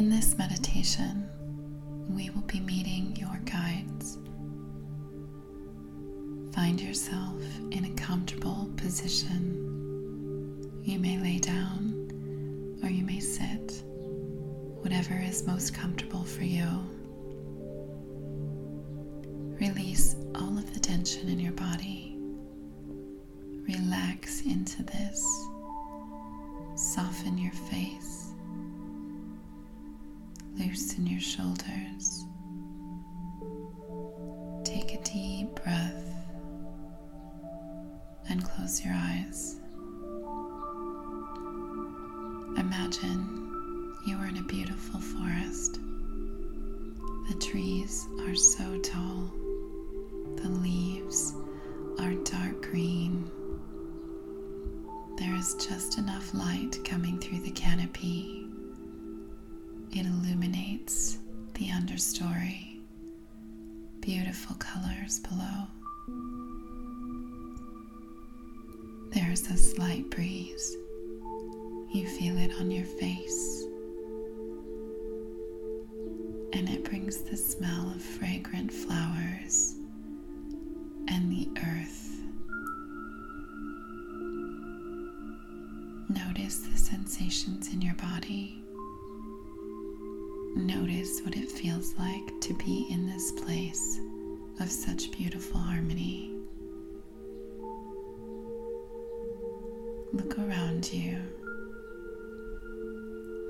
In this meditation, we will be meeting your guides. Find yourself in a comfortable position. You may lay down or you may sit, whatever is most comfortable for you. Release all of the tension in your body. Relax into this. Soften your face. Loosen your shoulders. Take a deep breath and close your eyes. Imagine you are in a beautiful forest. The trees are so tall, the leaves are dark green. There is just enough light coming through the canopy. It illuminates the understory, beautiful colors below. There's a slight breeze. You feel it on your face. And it brings the smell of fragrant flowers and the earth. Notice the sensations in your body. Notice what it feels like to be in this place of such beautiful harmony. Look around you.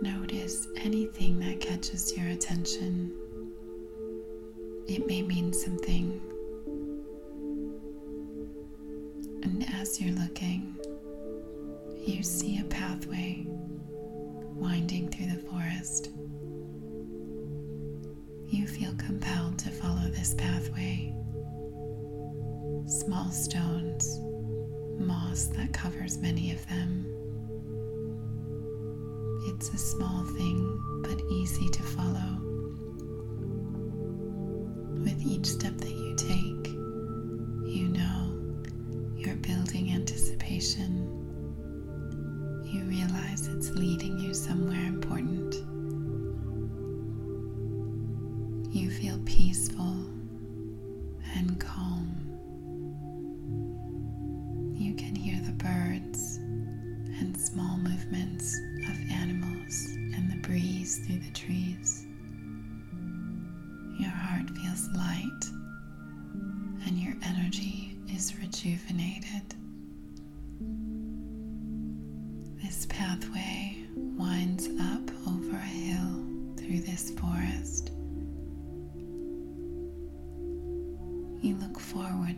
Notice anything that catches your attention. It may mean something. And as you're looking, you see a pathway winding through the forest. You feel compelled to follow this pathway. Small stones moss that covers many of them. It's a small thing, but easy to follow. With each step that you take, you know you're building anticipation. You realize it's leading you somewhere important. You feel peaceful and calm. You can hear the birds and small movements of animals and the breeze through the trees. Your heart feels light and your energy is rejuvenated. This pathway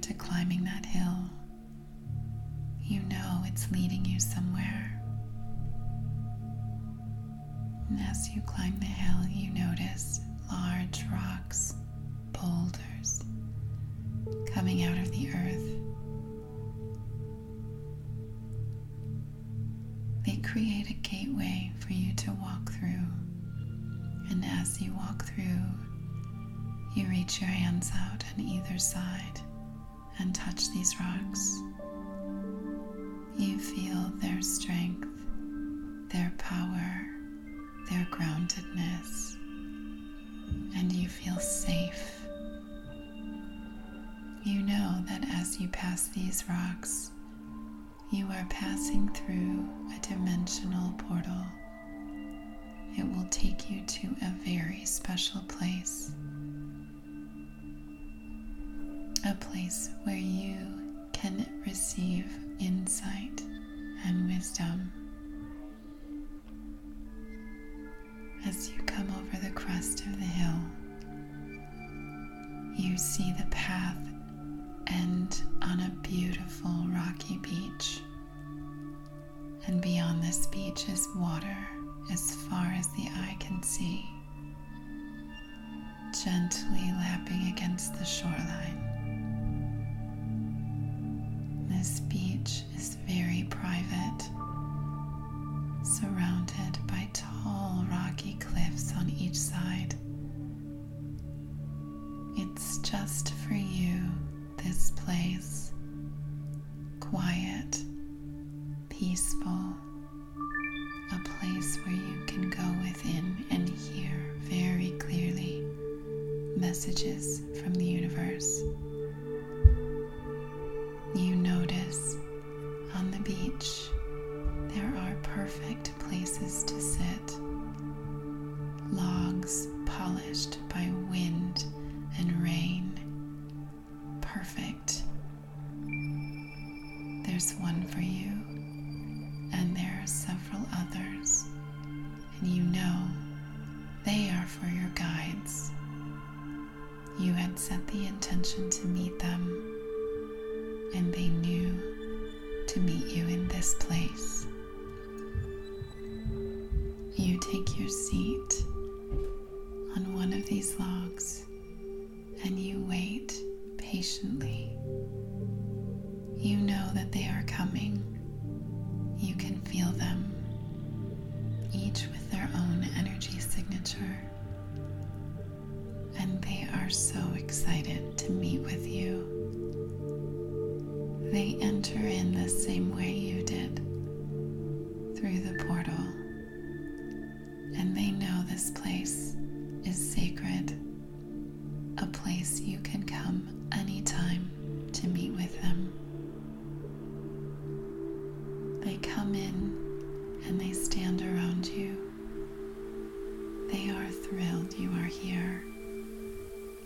to climbing that hill. You know it's leading you somewhere. And as you climb the hill, you notice large rocks, boulders coming out of the earth. They create a gateway for you to walk through. And as you walk through, you reach your hands out on either side and touch these rocks. You feel their strength, their power, their groundedness, and you feel safe. You know that as you pass these rocks, you are passing through a dimensional portal. It will take you to a very special place. A place where you can receive insight and wisdom. As you come over the crest of the hill, you see the path end on a beautiful rocky beach. And beyond this beach is water as far as the eye can see, gently lapping against the shoreline. Peaceful, a place where you can go within and hear very clearly messages from the universe. You notice on the beach there are perfect places to sit, logs polished by wind and rain. Perfect. There's one for you, take your seat on one of these logs and you wait patiently. You know that they are coming. You can feel them, each with their own energy signature. And they are so excited to meet with you. They enter in the same way you did, through the here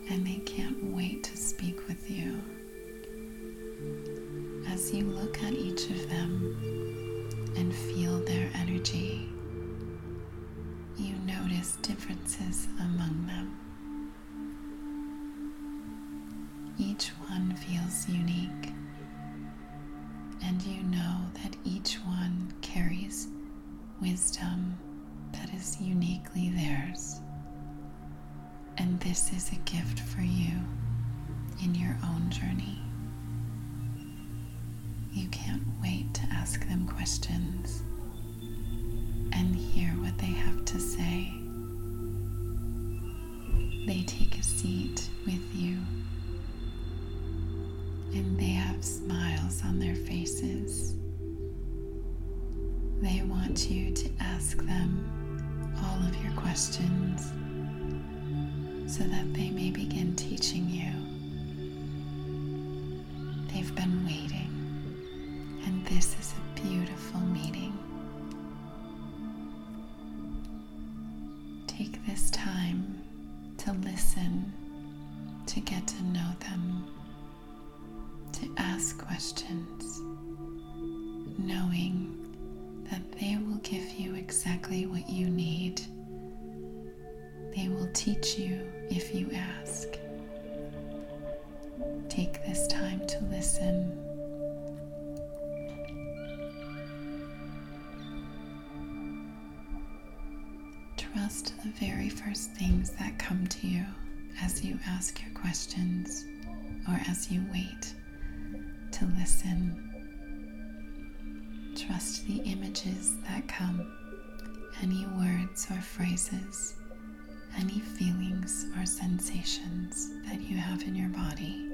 and they can't wait to speak with you. As you look at each of them and feel their energy, you notice differences among them. Each one feels unique, and you know that each one carries wisdom that is uniquely theirs. And this is a gift for you in your own journey. You can't wait to ask them questions and hear what they have to say. They take a seat with you and they have smiles on their faces. They want you to ask them all of your questions so that they may begin teaching you. They've been waiting, and this is a beautiful meeting. Take this time to listen, to get to know them, to ask questions, knowing that they will give you exactly what you need. They will teach you if you ask. Take this time to listen. Trust the very first things that come to you as you ask your questions or as you wait to listen. Trust the images that come, any words or phrases, any feelings or sensations that you have in your body.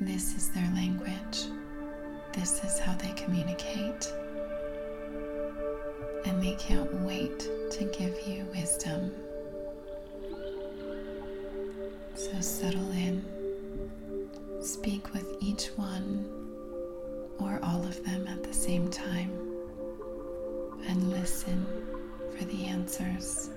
This is their language. This is how they communicate. And they can't wait to give you wisdom. So settle in, speak with each one or all of them at the same time, and listen for the answers.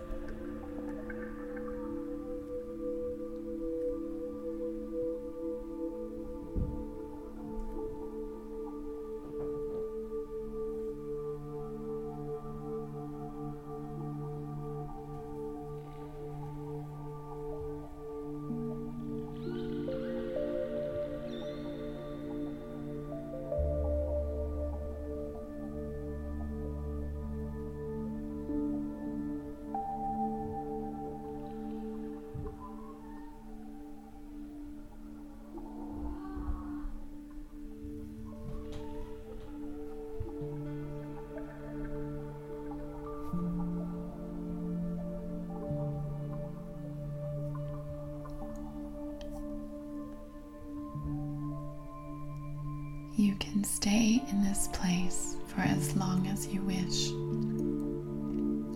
In this place for as long as you wish.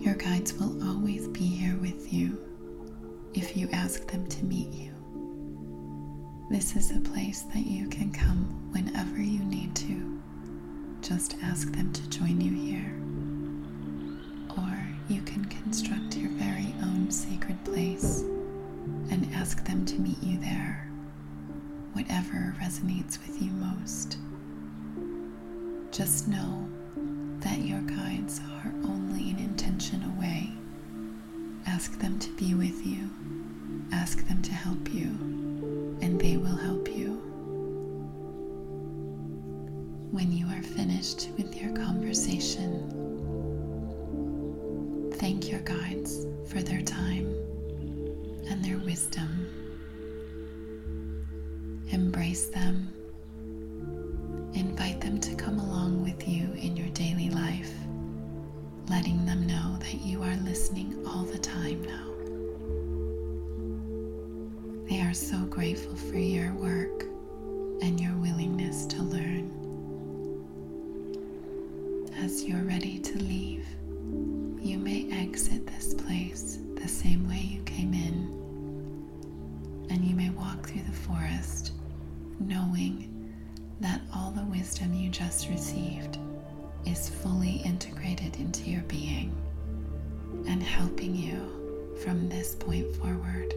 Your guides will always be here with you if you ask them to meet you. This is a place that you can come whenever you need to. Just ask them to join you here. Or you can construct your very own sacred place and ask them to meet you there, whatever resonates with you most. Just know that your guides are only an intention away. Ask them to be with you, ask them to help you and they will help you. When you are finished with your conversation, thank your guides for their time and their wisdom. Embrace them. Received is fully integrated into your being and helping you from this point forward.